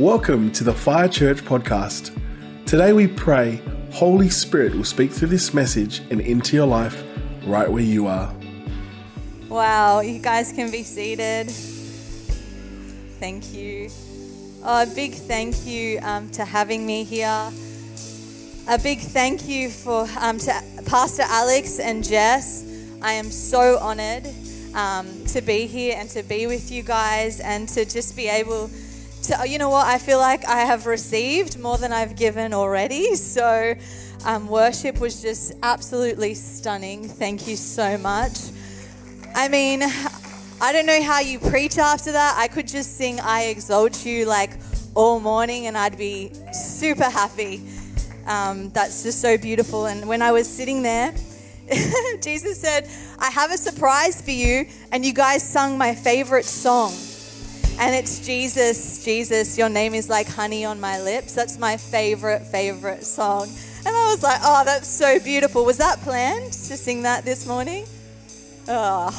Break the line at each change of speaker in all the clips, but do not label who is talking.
Welcome to the Fire Church podcast. Today we pray Holy Spirit will speak through this message and into your life right where you are.
Wow, you guys can be seated. Thank you. Oh, a big thank you um, to having me here. A big thank you for um, to Pastor Alex and Jess. I am so honored um, to be here and to be with you guys and to just be able you know what, I feel like I have received more than I've given already. So, um, worship was just absolutely stunning. Thank you so much. I mean, I don't know how you preach after that. I could just sing I Exalt You like all morning and I'd be super happy. Um, that's just so beautiful. And when I was sitting there, Jesus said, I have a surprise for you. And you guys sung my favorite song. And it's Jesus, Jesus, your name is like honey on my lips. That's my favorite, favorite song. And I was like, oh, that's so beautiful. Was that planned to sing that this morning? Oh,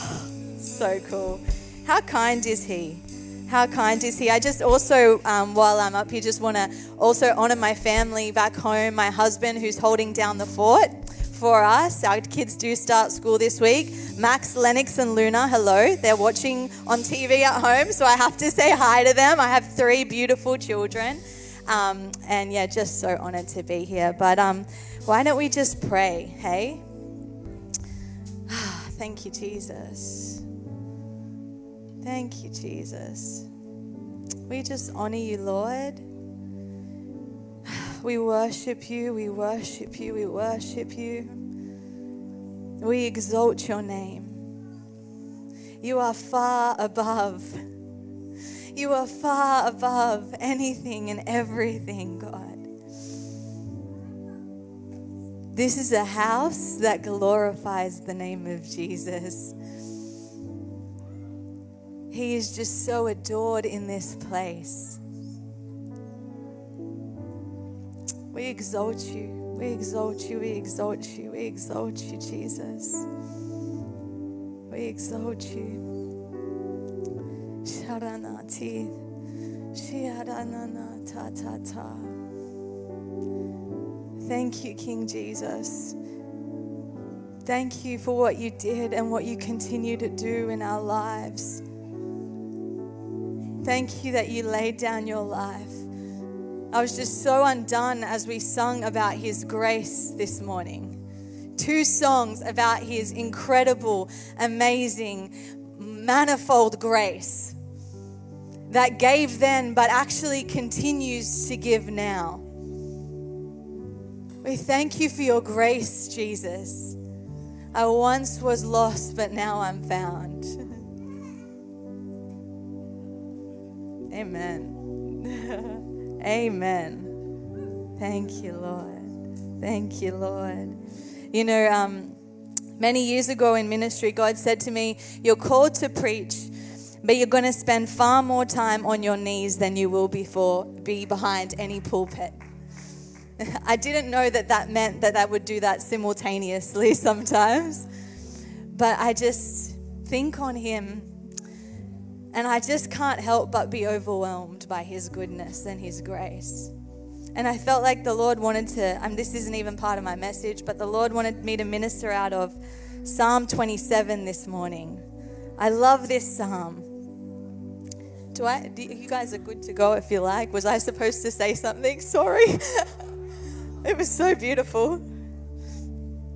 so cool. How kind is He? How kind is He? I just also, um, while I'm up here, just want to also honor my family back home, my husband who's holding down the fort for us. Our kids do start school this week. Max, Lennox, and Luna, hello. They're watching on TV at home, so I have to say hi to them. I have three beautiful children. Um, and yeah, just so honored to be here. But um, why don't we just pray, hey? Thank you, Jesus. Thank you, Jesus. We just honor you, Lord. We worship you, we worship you, we worship you. We exalt your name. You are far above. You are far above anything and everything, God. This is a house that glorifies the name of Jesus. He is just so adored in this place. We exalt you. We exalt you. We exalt you. We exalt you, Jesus. We exalt you. Sharanati. Shiaranana ta ta ta. Thank you, King Jesus. Thank you for what you did and what you continue to do in our lives. Thank you that you laid down your life I was just so undone as we sung about His grace this morning. Two songs about His incredible, amazing, manifold grace that gave then, but actually continues to give now. We thank you for your grace, Jesus. I once was lost, but now I'm found. Amen. Amen. Thank you, Lord. Thank you, Lord. You know, um, many years ago in ministry, God said to me, You're called to preach, but you're going to spend far more time on your knees than you will before, be behind any pulpit. I didn't know that that meant that that would do that simultaneously sometimes, but I just think on Him and I just can't help but be overwhelmed by His goodness and His grace. And I felt like the Lord wanted to, and this isn't even part of my message, but the Lord wanted me to minister out of Psalm 27 this morning. I love this psalm. Do I, do, you guys are good to go if you like. Was I supposed to say something? Sorry. it was so beautiful.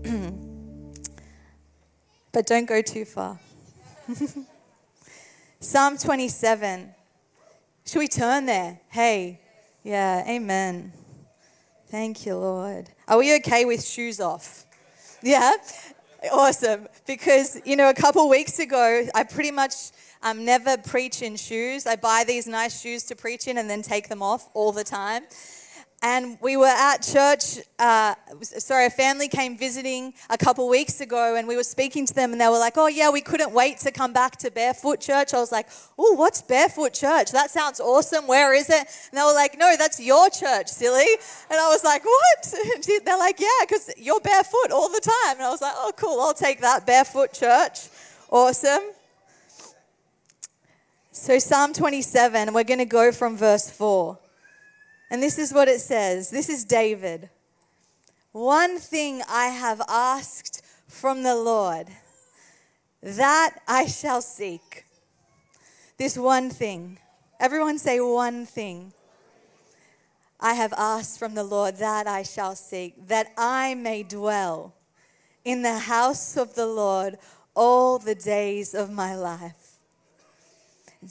but don't go too far. Psalm 27. Should we turn there? Hey, yeah, amen. Thank you, Lord. Are we okay with shoes off? Yeah? Awesome. Because, you know, a couple weeks ago, I pretty much um, never preach in shoes. I buy these nice shoes to preach in and then take them off all the time. And we were at church. Uh, sorry, a family came visiting a couple weeks ago, and we were speaking to them, and they were like, "Oh yeah, we couldn't wait to come back to Barefoot Church." I was like, "Oh, what's Barefoot Church? That sounds awesome. Where is it?" And they were like, "No, that's your church, silly." And I was like, "What?" They're like, "Yeah, because you're barefoot all the time." And I was like, "Oh, cool. I'll take that Barefoot Church. Awesome." So Psalm 27, we're going to go from verse four. And this is what it says this is David. One thing I have asked from the Lord, that I shall seek. This one thing. Everyone say one thing. I have asked from the Lord that I shall seek, that I may dwell in the house of the Lord all the days of my life.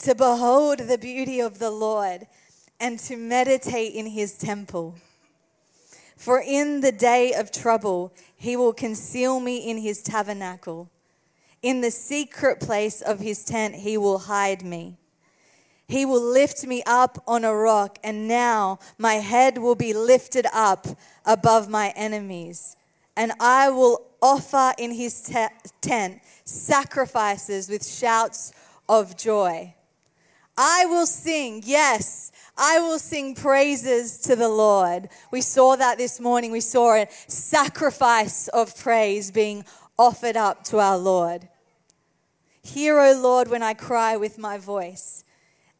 To behold the beauty of the Lord and to meditate in his temple. For in the day of trouble, he will conceal me in his tabernacle. In the secret place of his tent, he will hide me. He will lift me up on a rock, and now my head will be lifted up above my enemies. And I will offer in his te- tent sacrifices with shouts of joy. I will sing, yes, I will sing praises to the Lord. We saw that this morning. We saw a sacrifice of praise being offered up to our Lord. Hear, O Lord, when I cry with my voice,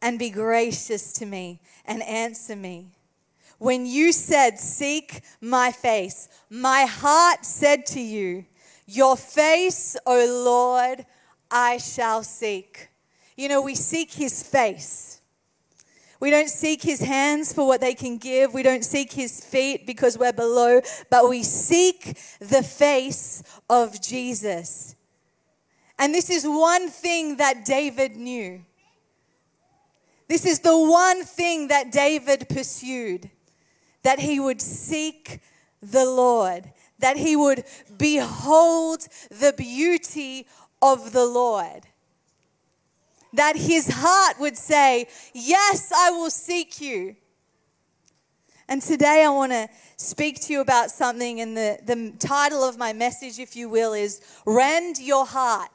and be gracious to me and answer me. When you said, Seek my face, my heart said to you, Your face, O Lord, I shall seek. You know, we seek his face. We don't seek his hands for what they can give. We don't seek his feet because we're below, but we seek the face of Jesus. And this is one thing that David knew. This is the one thing that David pursued that he would seek the Lord, that he would behold the beauty of the Lord that his heart would say, Yes, I will seek you. And today I want to speak to you about something, and the, the title of my message, if you will, is Rend Your Heart.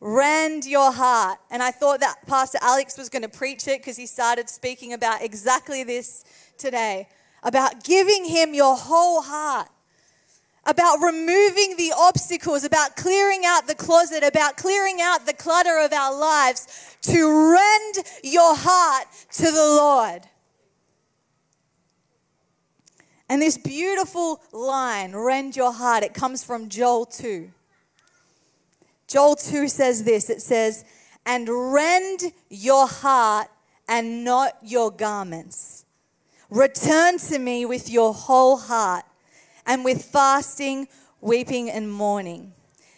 Rend your heart. And I thought that Pastor Alex was going to preach it because he started speaking about exactly this today about giving him your whole heart about removing the obstacles, about clearing out the closet, about clearing out the clutter of our lives to rend your heart to the Lord. And this beautiful line, rend your heart, it comes from Joel 2. Joel 2 says this it says, and rend your heart and not your garments. Return to me with your whole heart and with fasting, weeping, and mourning.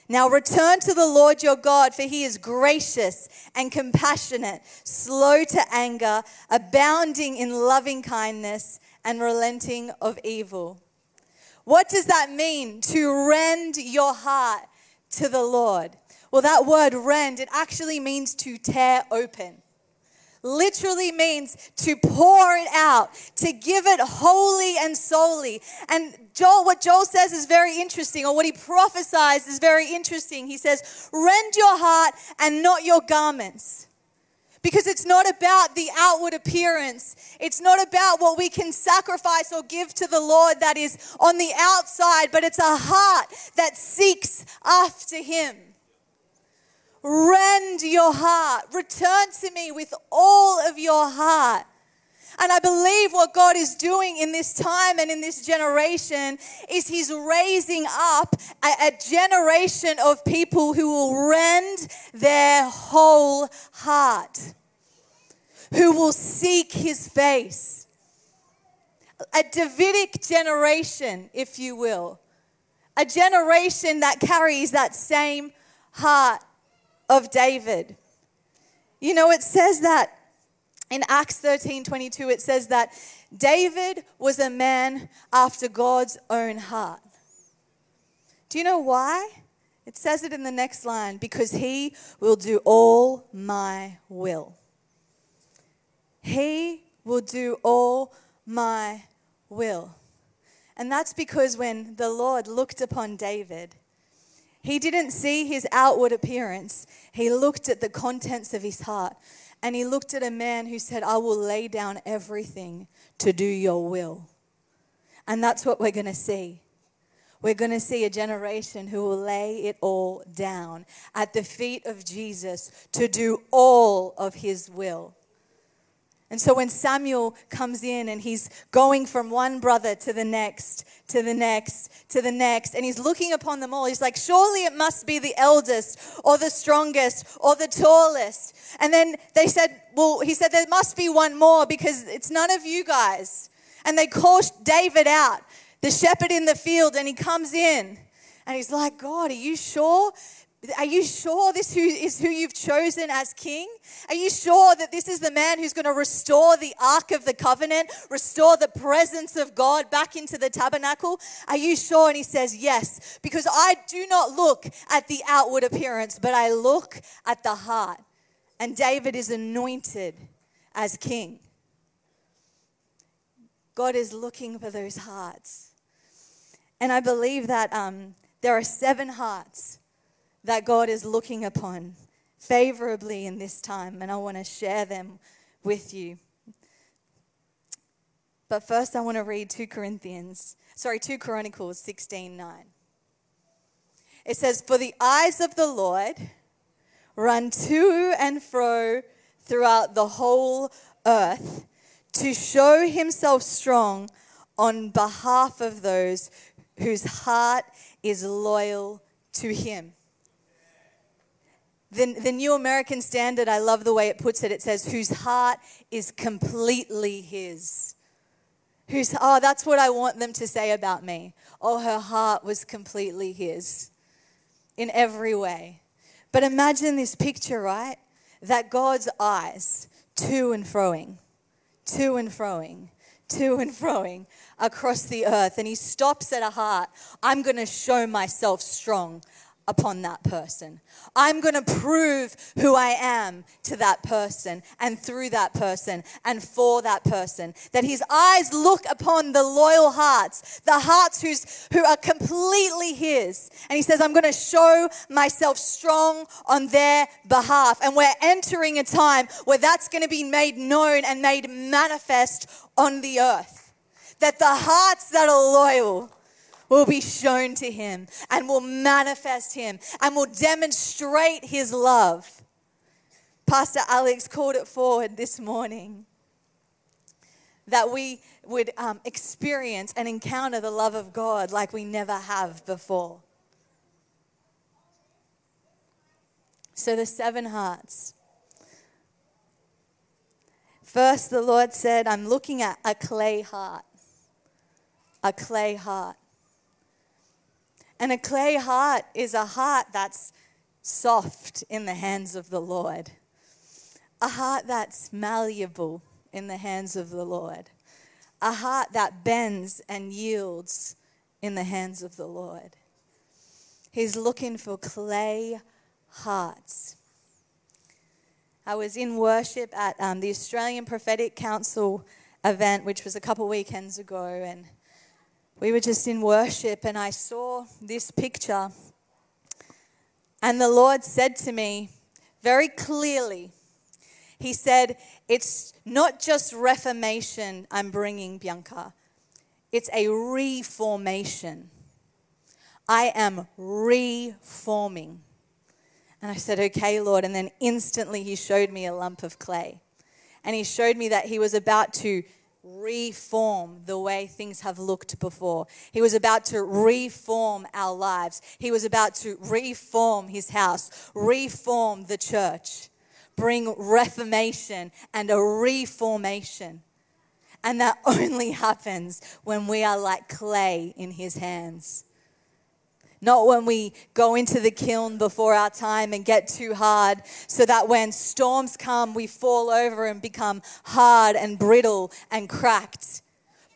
Now return to the Lord your God, for he is gracious and compassionate, slow to anger, abounding in loving kindness, and relenting of evil. What does that mean to rend your heart to the Lord? Well, that word rend, it actually means to tear open literally means to pour it out, to give it wholly and solely. And Joel, what Joel says is very interesting, or what he prophesies is very interesting. He says, Rend your heart and not your garments. Because it's not about the outward appearance. It's not about what we can sacrifice or give to the Lord that is on the outside, but it's a heart that seeks after Him. Rend your heart. Return to me with all of your heart. And I believe what God is doing in this time and in this generation is He's raising up a, a, generation of people who will rend their whole heart, who will seek His face. A Davidic generation, if you will. A generation that carries that same heart of David. You know, it says that in Acts 13 22, it says that David was a man after God's own heart. Do you know why? It says it in the next line because he will do all my will. He will do all my will. And that's because when the Lord looked upon David, he didn't see his outward appearance, he looked at the contents of his heart. And he looked at a man who said, I will lay down everything to do your will. And that's what we're going to see. We're going to see a generation who will lay it all down at the feet of Jesus to do all of his will. And so when Samuel comes in and he's going from one brother to the next, to the next, to the next, and he's looking upon them all, he's like, Surely it must be the eldest or the strongest or the tallest. And then they said, Well, he said, There must be one more because it's none of you guys. And they call David out, the shepherd in the field, and he comes in and he's like, God, are you sure? Are you sure this who is who you've chosen as king? Are you sure that this is the man who's going to restore the ark of the covenant, restore the presence of God back into the tabernacle? Are you sure? And he says, Yes, because I do not look at the outward appearance, but I look at the heart. And David is anointed as king. God is looking for those hearts. And I believe that um, there are seven hearts that God is looking upon favorably in this time, and I want to share them with you. But first, I want to read 2 Corinthians, sorry, 2 Chronicles 16 9. It says, For the eyes of the Lord run to and fro throughout the whole earth to show himself strong on behalf of those whose heart is loyal to him. The, the New American Standard, I love the way it puts it. It says, whose heart is completely his. Whose, oh, that's what I want them to say about me. Oh, her heart was completely his in every way. But imagine this picture, right? That God's eyes, to and froing, to and froing, to and froing across the earth. And he stops at a heart. I'm going to show myself strong upon that person. I'm going to prove who I am to that person and through that person and for that person. That his eyes look upon the loyal hearts, the hearts who's, who are completely his. And he says, I'm going to show myself strong on their behalf. And we're entering a time where that's going to be made known and made manifest on the earth. That the hearts that are loyal, will be shown to him and will manifest him and will demonstrate his love. Pastor Alex called it forward this morning that we would um, experience and encounter the love of God like we never have before. So, the seven hearts. First, the Lord said, I'm looking at a clay heart. A clay heart. And a clay heart is a heart that's soft in the hands of the Lord, a heart that's malleable in the hands of the Lord, a heart that bends and yields in the hands of the Lord. He's looking for clay hearts. I was in worship at um, the Australian Prophetic Council event, which was a couple weekends ago, and we were just in worship and I saw this picture. And the Lord said to me very clearly, He said, It's not just reformation I'm bringing, Bianca, it's a reformation. I am reforming. And I said, Okay, Lord. And then instantly He showed me a lump of clay. And He showed me that He was about to reform the way things have looked before. He was about to reform our lives. He was about to reform his house, reform the church, bring reformation and a reformation. And that only happens when we are like clay in his hands. Not when we go into the kiln before our time and get too hard, so that when storms come, we fall over and become hard and brittle and cracked,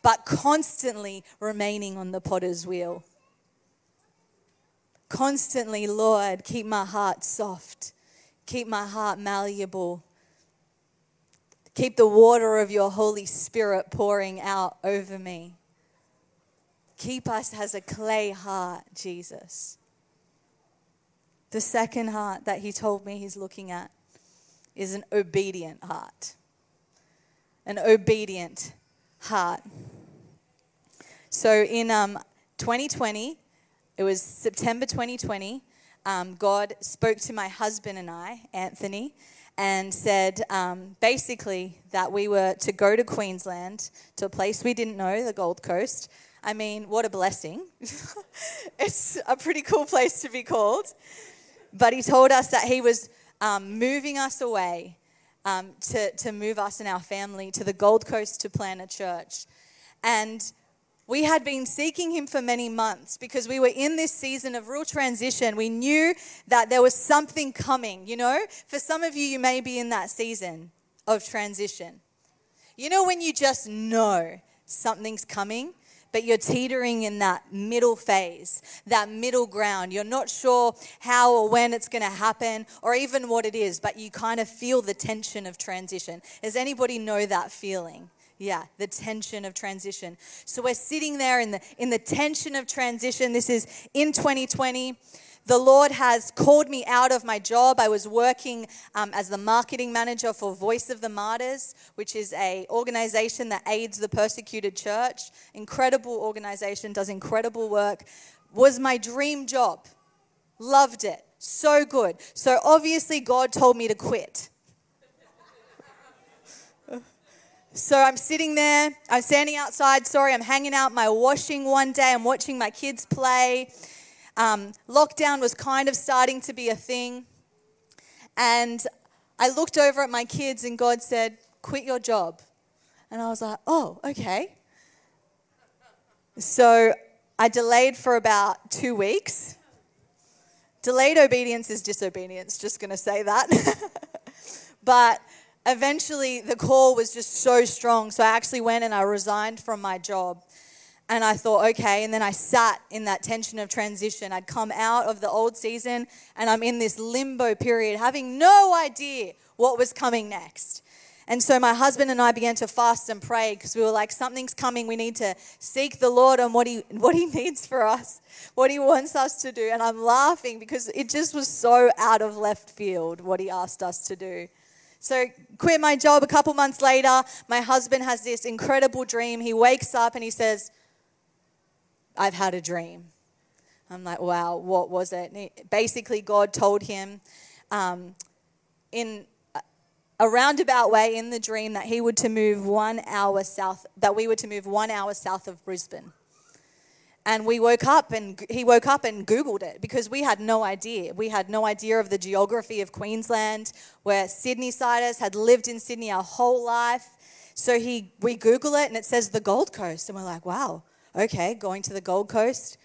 but constantly remaining on the potter's wheel. Constantly, Lord, keep my heart soft, keep my heart malleable. Keep the water of your Holy Spirit pouring out over me. Keep us as a clay heart, Jesus. The second heart that he told me he's looking at is an obedient heart. An obedient heart. So in um, 2020, it was September 2020, um, God spoke to my husband and I, Anthony, and said um, basically that we were to go to Queensland, to a place we didn't know, the Gold Coast. I mean, what a blessing. it's a pretty cool place to be called. But he told us that he was um, moving us away um, to, to move us and our family to the Gold Coast to plant a church. And we had been seeking him for many months because we were in this season of real transition. We knew that there was something coming, you know? For some of you, you may be in that season of transition. You know, when you just know something's coming, but you're teetering in that middle phase, that middle ground. You're not sure how or when it's going to happen or even what it is, but you kind of feel the tension of transition. Does anybody know that feeling? Yeah, the tension of transition. So we're sitting there in the in the tension of transition. This is in 2020. The Lord has called me out of my job. I was working um, as the marketing manager for Voice of the Martyrs, which is a organization that aids the persecuted church. Incredible organization, does incredible work. Was my dream job. Loved it. So good. So obviously God told me to quit. So I'm sitting there, I'm standing outside, sorry, I'm hanging out my washing one day, I'm watching my kids play. Um, lockdown was kind of starting to be a thing. And I looked over at my kids, and God said, Quit your job. And I was like, Oh, okay. So I delayed for about two weeks. Delayed obedience is disobedience, just going to say that. but eventually the call was just so strong. So I actually went and I resigned from my job. And I thought, okay. And then I sat in that tension of transition. I'd come out of the old season and I'm in this limbo period, having no idea what was coming next. And so my husband and I began to fast and pray because we were like, something's coming. We need to seek the Lord on what he, what he needs for us, what He wants us to do. And I'm laughing because it just was so out of left field what He asked us to do. So, quit my job a couple months later. My husband has this incredible dream. He wakes up and he says, I've had a dream. I'm like, wow, what was it? He, basically, God told him um, in a roundabout way in the dream that he would to move one hour south, that we were to move one hour south of Brisbane. And we woke up and he woke up and Googled it because we had no idea. We had no idea of the geography of Queensland, where Sydney siders had lived in Sydney our whole life. So he, we Google it and it says the Gold Coast. And we're like, wow, Okay, going to the Gold Coast.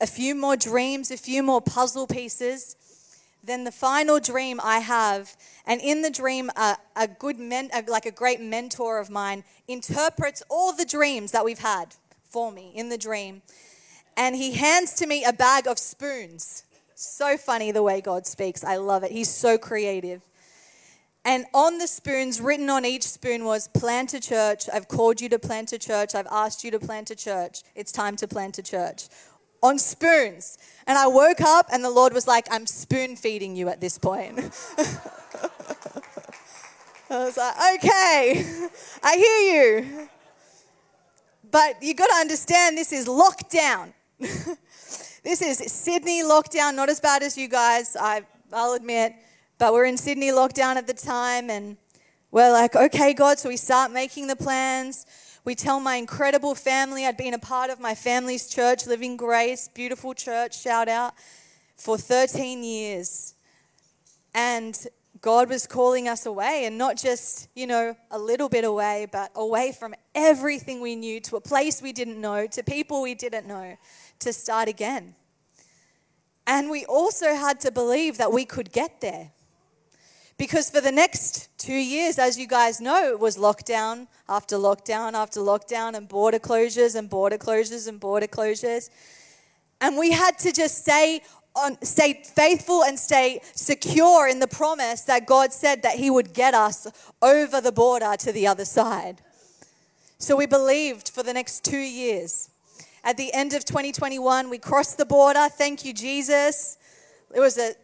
A few more dreams, a few more puzzle pieces. Then the final dream I have, and in the dream, a, good men, like a great mentor of mine, interprets all the dreams that we've had for me in the dream, and he hands to me a bag of spoons. So funny the way God speaks. I love it. He's so creative. And on the spoons, written on each spoon was plant a church. I've called you to plant a church. I've asked you to plant a church. It's time to plant a church. On spoons. And I woke up and the Lord was like, I'm spoon feeding you at this point. I was like, okay, I hear you. But you've got to understand this is lockdown. this is Sydney lockdown, not as bad as you guys, I, I'll admit. But we're in Sydney lockdown at the time, and we're like, okay, God. So we start making the plans. We tell my incredible family, I'd been a part of my family's church, Living Grace, beautiful church, shout out, for 13 years. And God was calling us away, and not just, you know, a little bit away, but away from everything we knew to a place we didn't know, to people we didn't know, to start again. And we also had to believe that we could get there. Because for the next two years, as you guys know, it was lockdown after lockdown after lockdown and border closures and border closures and border closures. And we had to just stay on, stay faithful and stay secure in the promise that God said that He would get us over the border to the other side. So we believed for the next two years. At the end of 2021, we crossed the border. Thank you, Jesus. It was a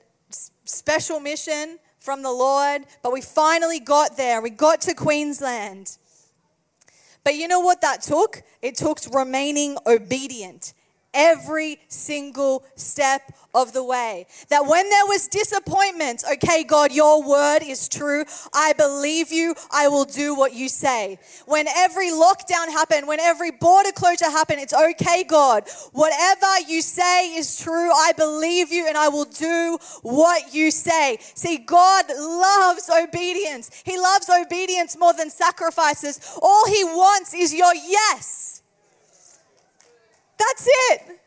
special mission from the Lord, but we finally got there. We got to Queensland. But you know what that took? It took remaining obedient every single step of the way. That when there was disappointment, okay, God, your word is true. I believe you. I will do what you say. When every lockdown happened, when every border closure happened, it's okay, God. Whatever you say is true. I believe you and I will do what you say. See, God loves obedience. He loves obedience more than sacrifices. All he wants is your yes. That's it.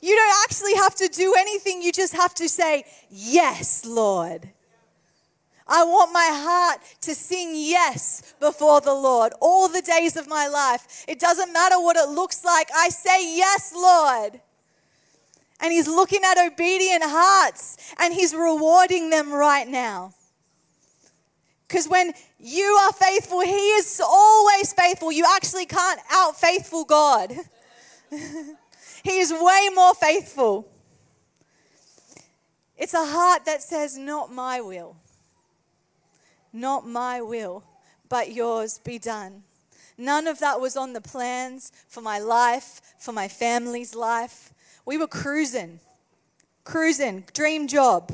You don't actually have to do anything, you just have to say, Yes, Lord. I want my heart to sing yes before the Lord all the days of my life. It doesn't matter what it looks like. I say yes, Lord. And He's looking at obedient hearts and He's rewarding them right now. Because when you are faithful, He is always faithful. You actually can't out faithful God. he is way more faithful. It's a heart that says, Not my will, not my will, but yours be done. None of that was on the plans for my life, for my family's life. We were cruising, cruising, dream job,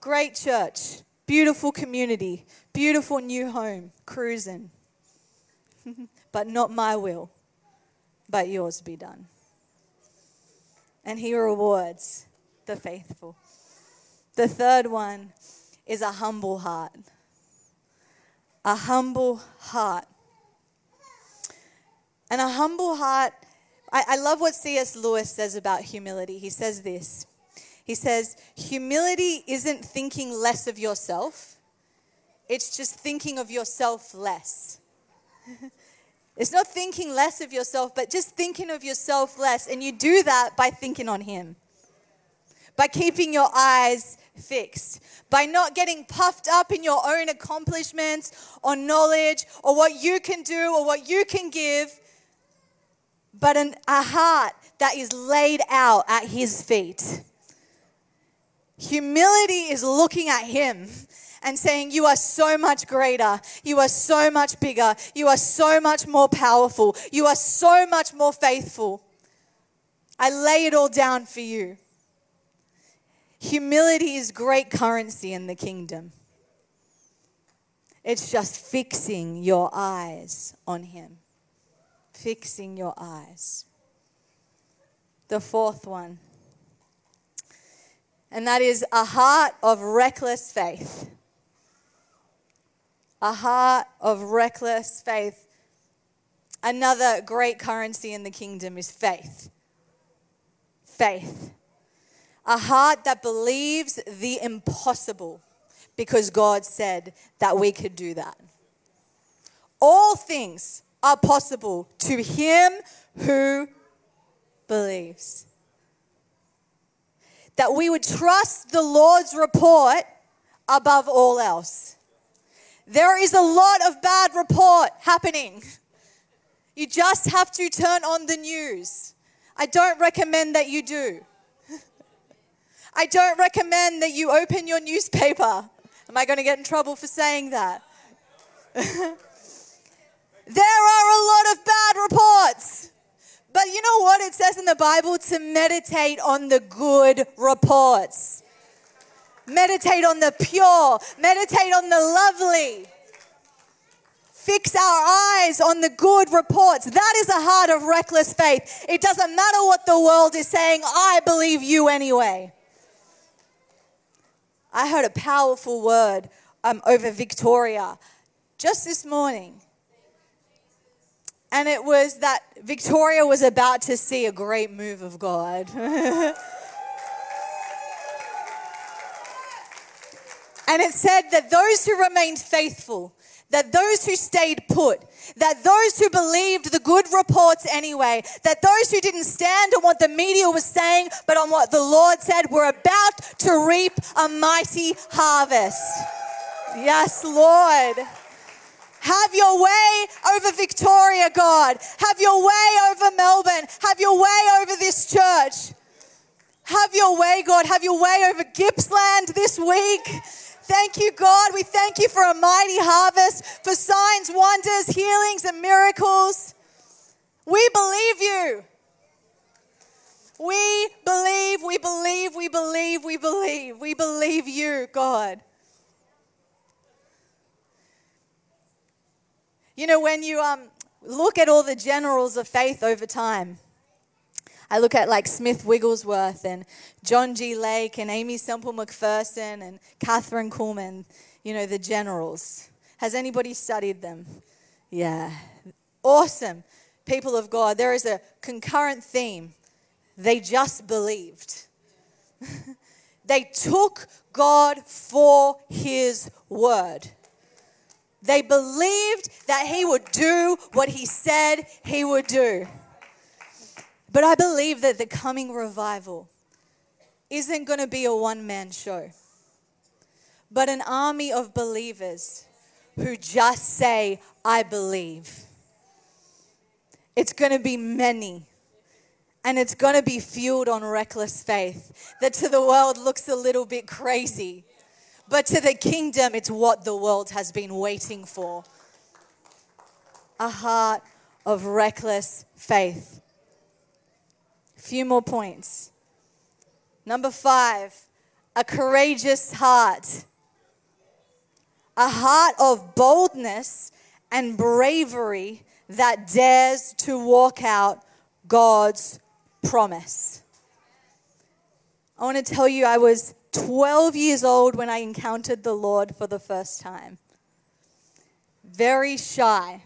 great church, beautiful community, beautiful new home, cruising. but not my will, but yours be done. And he rewards the faithful. The third one is a humble heart. A humble heart. And a humble heart, I, I love what C.S. Lewis says about humility. He says this He says, Humility isn't thinking less of yourself, it's just thinking of yourself less. It's not thinking less of yourself, but just thinking of yourself less. And you do that by thinking on Him, by keeping your eyes fixed, by not getting puffed up in your own accomplishments or knowledge or what you can do or what you can give, but an, a heart that is laid out at His feet. Humility is looking at Him and saying, You are so much greater. You are so much bigger. You are so much more powerful. You are so much more faithful. I lay it all down for you. Humility is great currency in the kingdom. It's just fixing your eyes on Him. Fixing your eyes. The fourth one, and that is a heart of reckless faith a heart of reckless faith. Another great currency in the kingdom is faith. Faith. A heart that believes the impossible because God said that we could do that. All things are possible to him who believes. That we would trust the Lord's report above all else. There is a lot of bad report happening. You just have to turn on the news. I don't recommend that you do. I don't recommend that you open your newspaper. Am I going to get in trouble for saying that? there are a lot of bad reports. But you know what it says in the Bible? To meditate on the good reports. Meditate on the pure. Meditate on the lovely. Fix our eyes on the good reports. That is a heart of reckless faith. It doesn't matter what the world is saying, I believe you anyway. I heard a powerful word um, over Victoria just this morning. And it was that Victoria was about to see a great move of God. And it said that those who remained faithful, that those who stayed put, that those who believed the good reports anyway, that those who didn't stand on what the media was saying, but on what the Lord said, were about to reap a mighty harvest. Yes, Lord. Have your way over Victoria, God. Have your way over Melbourne. Have your way over this church. Have your way, God. Have your way over Gippsland this week. Thank you, God. We thank you for a mighty harvest, for signs, wonders, healings, and miracles. We believe you. We believe, we believe, we believe, we believe. We believe you, God. You know, when you um, look at all the generals of faith over time, I look at like Smith Wigglesworth and John G. Lake and Aimee Semple McPherson and Kathryn Kuhlman, you know, the generals. Has anybody studied them? Yeah. Awesome. People of God, there is a concurrent theme. They just believed. they took God for his word. They believed that he would do what he said he would do. But I believe that the coming revival isn't going to be a one man show, but an army of believers who just say, I believe. It's going to be many. And it's going to be fueled on reckless faith that to the world looks a little bit crazy. But to the kingdom, it's what the world has been waiting for a heart of reckless faith. Few more points. Number five, a courageous heart. A heart of boldness and bravery that dares to walk out God's promise. I want to tell you, I was 12 years old when I encountered the Lord for the first time. Very shy,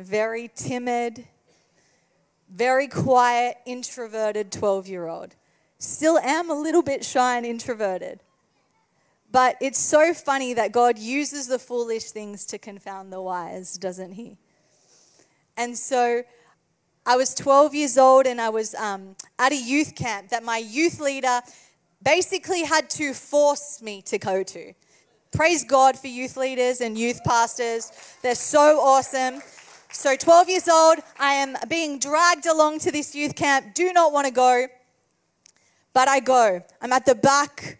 very timid, very quiet, introverted 12 year old. Still am a little bit shy and introverted. But it's so funny that God uses the foolish things to confound the wise, doesn't He? And so I was 12 years old and I was um, at a youth camp that my youth leader basically had to force me to go to. Praise God for youth leaders and youth pastors. They're so awesome. So, 12 years old, I am being dragged along to this youth camp. Do not want to go, but I go. I'm at the back,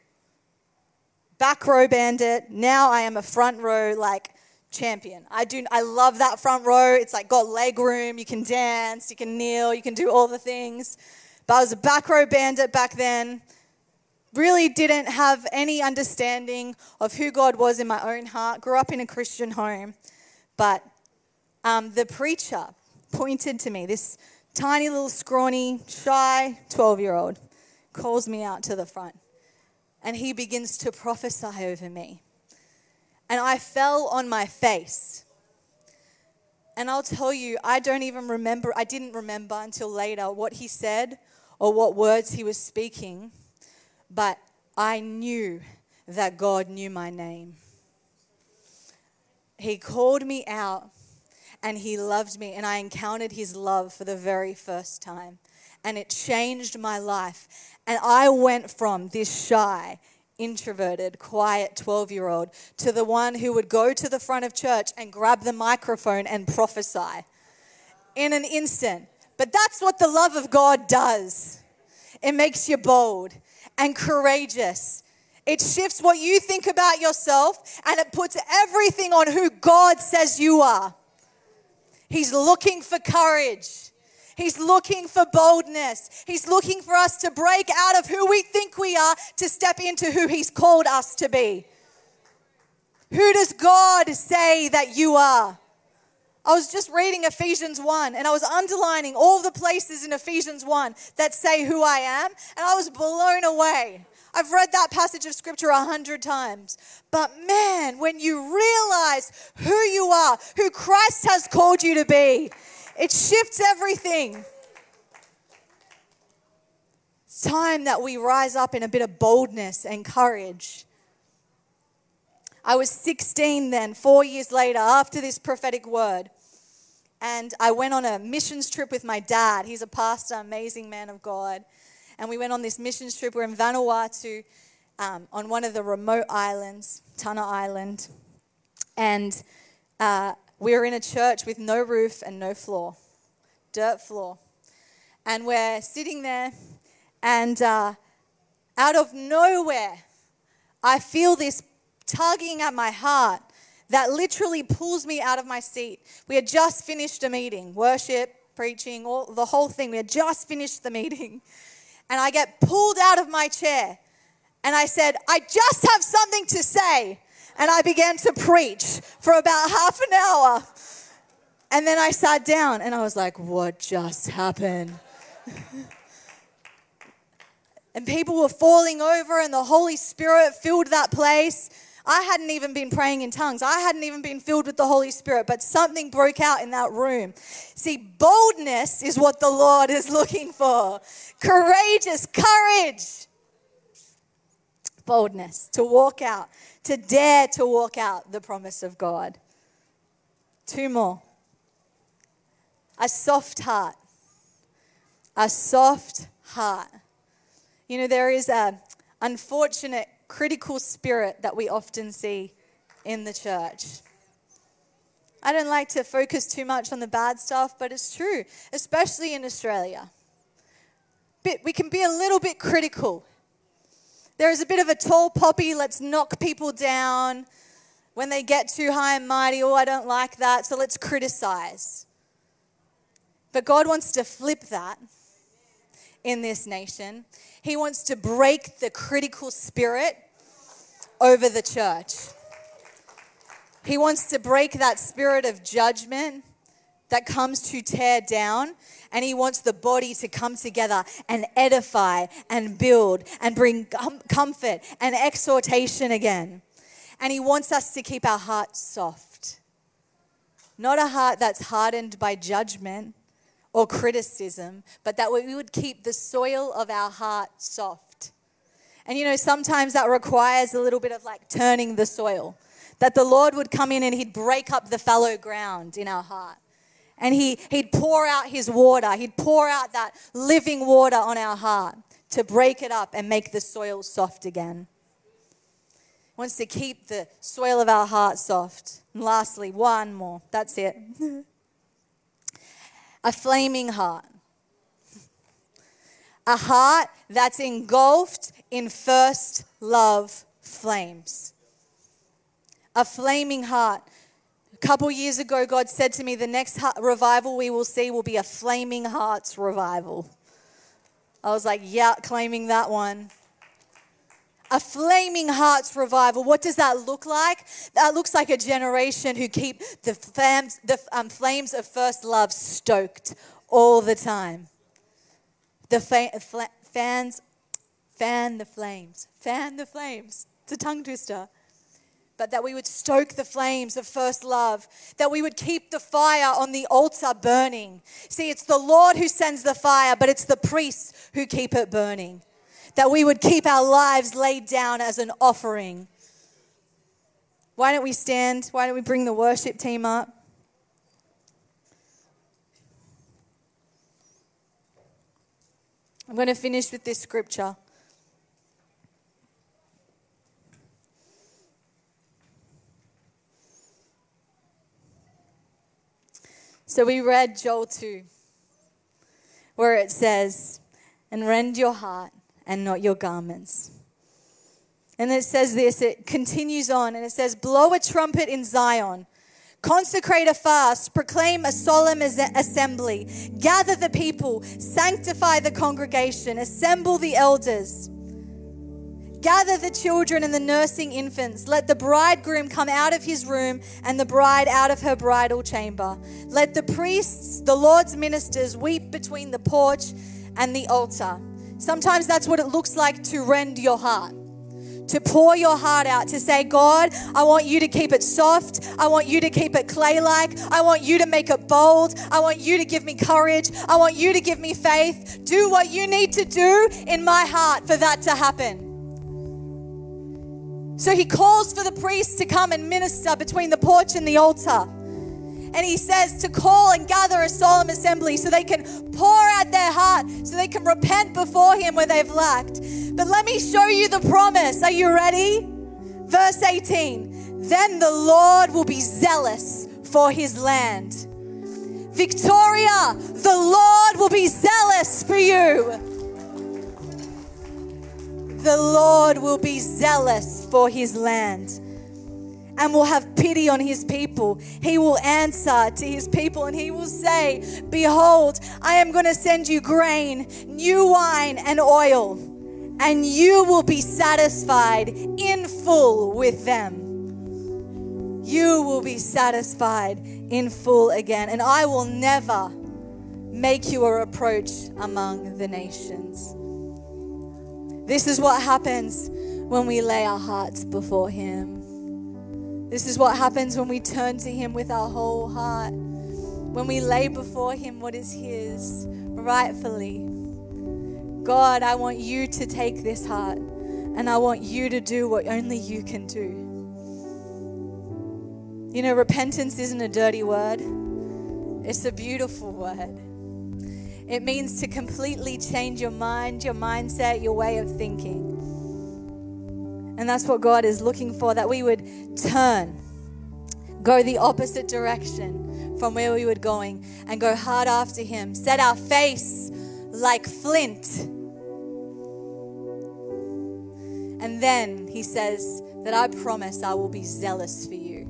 back row bandit. Now I am a front row like champion. I do. I love that front row. It's like got leg room. You can dance. You can kneel. You can do all the things. But I was a back row bandit back then. Really didn't have any understanding of who God was in my own heart. Grew up in a Christian home, but um, the preacher pointed to me, this tiny little scrawny, shy 12 year old, calls me out to the front and he begins to prophesy over me. And I fell on my face. And I'll tell you, I don't even remember, I didn't remember until later what he said or what words he was speaking, but I knew that God knew my name. He called me out and he loved me, and I encountered his love for the very first time. And it changed my life. And I went from this shy, introverted, quiet 12 year old to the one who would go to the front of church and grab the microphone and prophesy in an instant. But that's what the love of God does it makes you bold and courageous. It shifts what you think about yourself and it puts everything on who God says you are. He's looking for courage. He's looking for boldness. He's looking for us to break out of who we think we are to step into who He's called us to be. Who does God say that you are? I was just reading Ephesians 1 and I was underlining all the places in Ephesians 1 that say who I am, and I was blown away. I've read that passage of scripture a hundred times. But man, when you realize who you are, who Christ has called you to be, it shifts everything. It's time that we rise up in a bit of boldness and courage. I was 16 then, four years later, after this prophetic word. And I went on a missions trip with my dad. He's a pastor, amazing man of God and we went on this missions trip. We're in Vanuatu um, on one of the remote islands, Tanna Island, and uh, we were in a church with no roof and no floor, dirt floor. And we're sitting there, and uh, out of nowhere, I feel this tugging at my heart that literally pulls me out of my seat. We had just finished a meeting, worship, preaching, all, the whole thing. We had just finished the meeting. and I get pulled out of my chair. And I said, I just have something to say. And I began to preach for about half an hour. And then I sat down and I was like, what just happened? and people were falling over, and the Holy Spirit filled that place. I hadn't even been praying in tongues. I hadn't even been filled with the Holy Spirit, but something broke out in that room. See, boldness is what the Lord is looking for courageous, courage, boldness to walk out, to dare to walk out the promise of God. Two more. A soft heart. A soft heart. You know, there is a unfortunate critical spirit that we often see in the church. I don't like to focus too much on the bad stuff, but it's true, especially in Australia. Bit we can be a little bit critical. There is a bit of a tall poppy, let's knock people down. When they get too high and mighty, oh, I don't like that, so let's criticize. But God wants to flip that in this nation. He wants to break the critical spirit over the church. He wants to break that spirit of judgment that comes to tear down. And he wants the body to come together and edify and build and bring comfort and exhortation again. And he wants us to keep our hearts soft. Not a heart that's hardened by judgment, or criticism, but that we would keep the soil of our heart soft. And you know, sometimes that requires a little bit of like turning the soil. That the Lord would come in and He'd break up the fallow ground in our heart. And he, He'd pour out His water, He'd pour out that living water on our heart to break it up and make the soil soft again. He wants to keep the soil of our heart soft. And lastly, one more. That's it. a flaming heart. A heart that's engulfed in first love flames. A flaming heart. A couple years ago, God said to me, The next revival we will see will be a flaming hearts revival. I was like, Yeah, claiming that one a flaming hearts revival. What does that look like? That looks like a generation who keep the flames, the um, flames of first love stoked all the time. The fa- fl- fans, fan the flames, fan the flames. It's a tongue twister. But that we would stoke the flames of first love, that we would keep the fire on the altar burning. See, it's the Lord who sends the fire, but it's the priests who keep it burning that we would keep our lives laid down as an offering. Why don't we stand? Why don't we bring the worship team up? I'm going to finish with this scripture. So we read Joel 2, where it says, And rend your heart and not your garments. And it says this, it continues on, and it says, Blow a trumpet in Zion. Consecrate a fast, proclaim a solemn assembly, gather the people, sanctify the congregation, assemble the elders. Gather the children and the nursing infants. Let the bridegroom come out of his room and the bride out of her bridal chamber. Let the priests, the Lord's ministers, weep between the porch and the altar. Sometimes that's what it looks like to rend your heart to pour your heart out, to say, God, I want you to keep it soft. I want you to keep it clay like. I want you to make it bold. I want you to give me courage. I want you to give me faith. Do what you need to do in my heart for that to happen. So he calls for the priests to come and minister between the porch and the altar. And he says to call and gather a solemn assembly so they can pour out their heart, so they can repent before him where they've lacked. But let me show you the promise. Are you ready? Verse 18 Then the Lord will be zealous for his land. Victoria, the Lord will be zealous for you. The Lord will be zealous for his land. And will have pity on his people. He will answer to his people and he will say, Behold, I am going to send you grain, new wine, and oil, and you will be satisfied in full with them. You will be satisfied in full again, and I will never make you a reproach among the nations. This is what happens when we lay our hearts before Him. This is what happens when we turn to Him with our whole heart. When we lay before Him what is His rightfully. God, I want you to take this heart and I want you to do what only you can do. You know, repentance isn't a dirty word, it's a beautiful word. It means to completely change your mind, your mindset, your way of thinking. And that's what God is looking for that we would turn, go the opposite direction from where we were going, and go hard after Him. Set our face like flint. And then He says that I promise I will be zealous for you.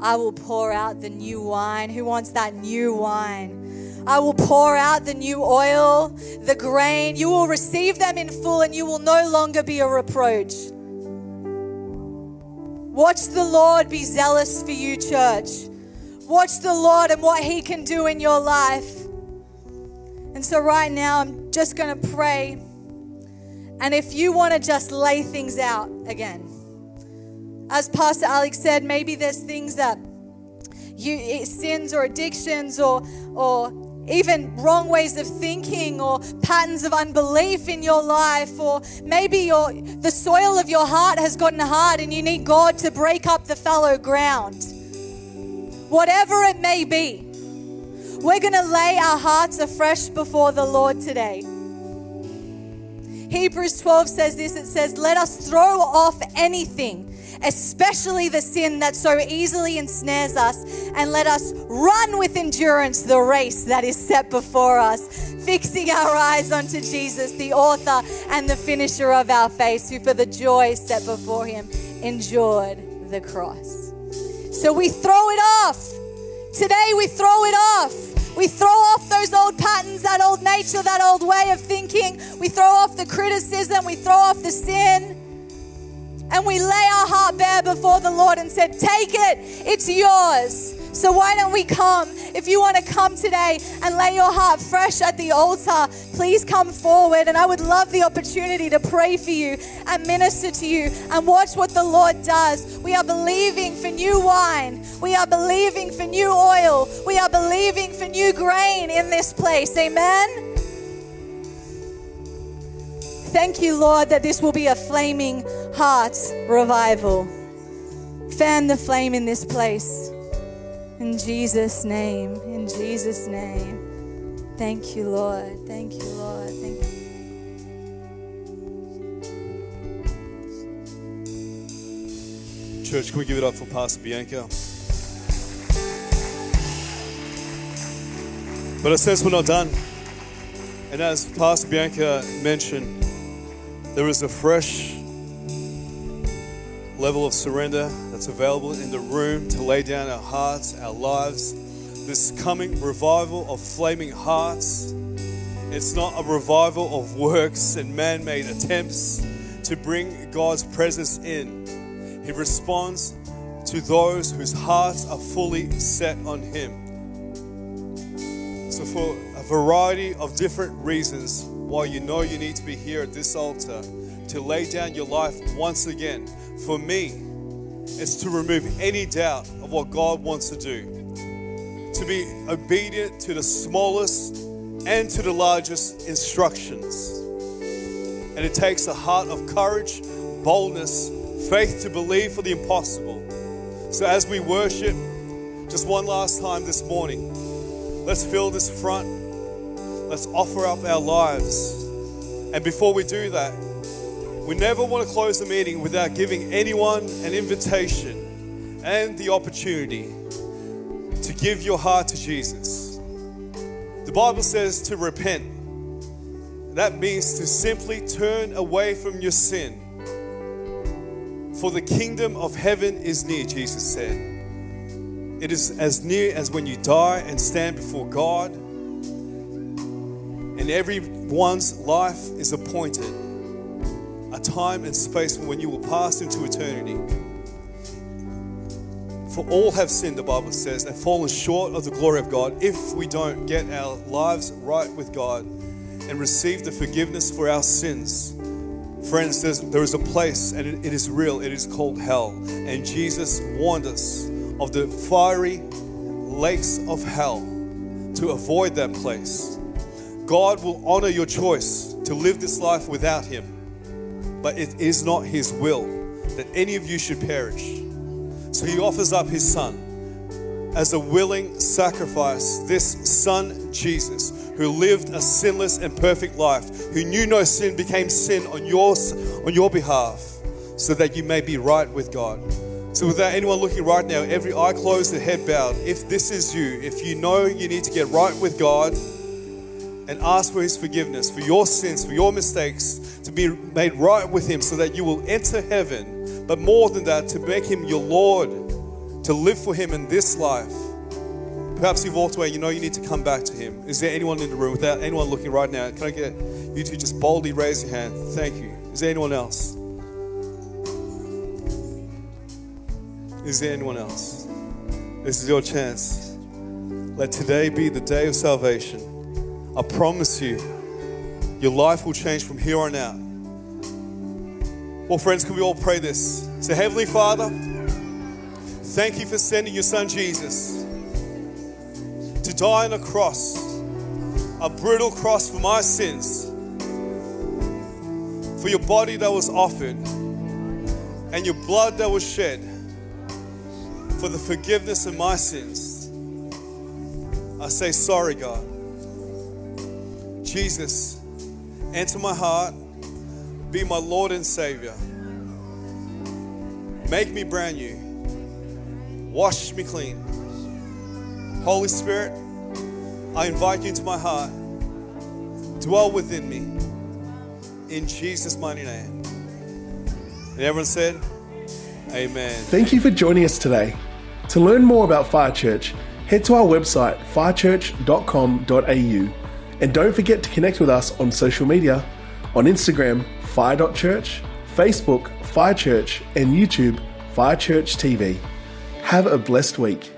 I will pour out the new wine. Who wants that new wine? I will pour out the new oil, the grain. You will receive them in full and you will no longer be a reproach. Watch the Lord be zealous for you, church. Watch the Lord and what He can do in your life. And so, right now, I'm just going to pray. And if you want to just lay things out again, as Pastor Alex said, maybe there's things that you sins or addictions or or even wrong ways of thinking or patterns of unbelief in your life or maybe your the soil of your heart has gotten hard and you need God to break up the fallow ground. Whatever it may be. We're going to lay our hearts afresh before the Lord today. Hebrews 12 says this it says, Let us throw off anything especially the sin that so easily ensnares us, and let us run with endurance the race that is set before us, fixing our eyes onto Jesus, the author and the finisher of our faith, who for the joy set before him endured the cross. So we throw it off. Today we throw it off. We throw off those old patterns, that old nature, that old way of thinking. We throw off the criticism. We throw off the sin and we lay our heart bare before the Lord and said, Take it, it's yours. So, why don't we come? If you want to come today and lay your heart fresh at the altar, please come forward. And I would love the opportunity to pray for you and minister to you and watch what the Lord does. We are believing for new wine, we are believing for new oil, we are believing for new grain in this place. Amen. Thank you, Lord, that this will be a flaming heart revival. Fan the flame in this place. In Jesus' name. In Jesus' name. Thank you, Lord. Thank you, Lord. Thank you.
Church, can we give it up for Pastor Bianca? But it says we're not done. And as Pastor Bianca mentioned, there is a fresh level of surrender that's available in the room to lay down our hearts, our lives. This coming revival of flaming hearts. It's not a revival of works and man made attempts to bring God's presence in. He responds to those whose hearts are fully set on Him. So, for a variety of different reasons, while you know you need to be here at this altar to lay down your life once again. For me, it's to remove any doubt of what God wants to do, to be obedient to the smallest and to the largest instructions. And it takes a heart of courage, boldness, faith to believe for the impossible. So as we worship, just one last time this morning, let's fill this front Let's offer up our lives. And before we do that, we never want to close the meeting without giving anyone an invitation and the opportunity to give your heart to Jesus. The Bible says to repent. That means to simply turn away from your sin, For the kingdom of heaven is near, Jesus said. It is as near as when you die and stand before God, and everyone's life is appointed a time and space when you will pass into eternity. For all have sinned, the Bible says, and fallen short of the glory of God if we don't get our lives right with God and receive the forgiveness for our sins. Friends, there is a place, and it, it is real, it is called hell. And Jesus warned us of the fiery lakes of hell to avoid that place. God will honor your choice to live this life without Him, but it is not His will that any of you should perish. So He offers up His Son as a willing sacrifice, this Son, Jesus, who lived a sinless and perfect life, who knew no sin, became sin on your, on your behalf, so that you may be right with God. So, without anyone looking right now, every eye closed and head bowed, if this is you, if you know you need to get right with God and ask for His forgiveness for your sins, for your mistakes, to be made right with Him so that you will enter heaven, but more than that, to make Him your Lord to live for Him in this life. Perhaps you've walked away, you know you need to come back to Him. Is there anyone in the room without anyone looking right now? Can I get you to just boldly raise your hand? Thank you. Is there anyone else? Is there anyone else? This is your chance. Let today be the day of salvation. I promise you, your life will change from here on out. Well, friends, can we all pray this? Say, Heavenly Father, Thank you for sending your son Jesus to die on a cross, a brutal cross for my sins, for your body that was offered, and your blood that was shed for the forgiveness of my sins. I say sorry, God. Jesus, enter my heart, be my Lord and Savior. Make me brand new. Wash me clean. Holy Spirit, I invite you into my heart. Dwell within me. In Jesus' mighty name. And everyone said, Amen.
Thank you for joining us today. To learn more about Fire Church, head to our website, firechurch.com.au. And don't forget to connect with us on social media on Instagram, fire.church, Facebook, Fire Church, and YouTube, Fire Church TV. Have a blessed week.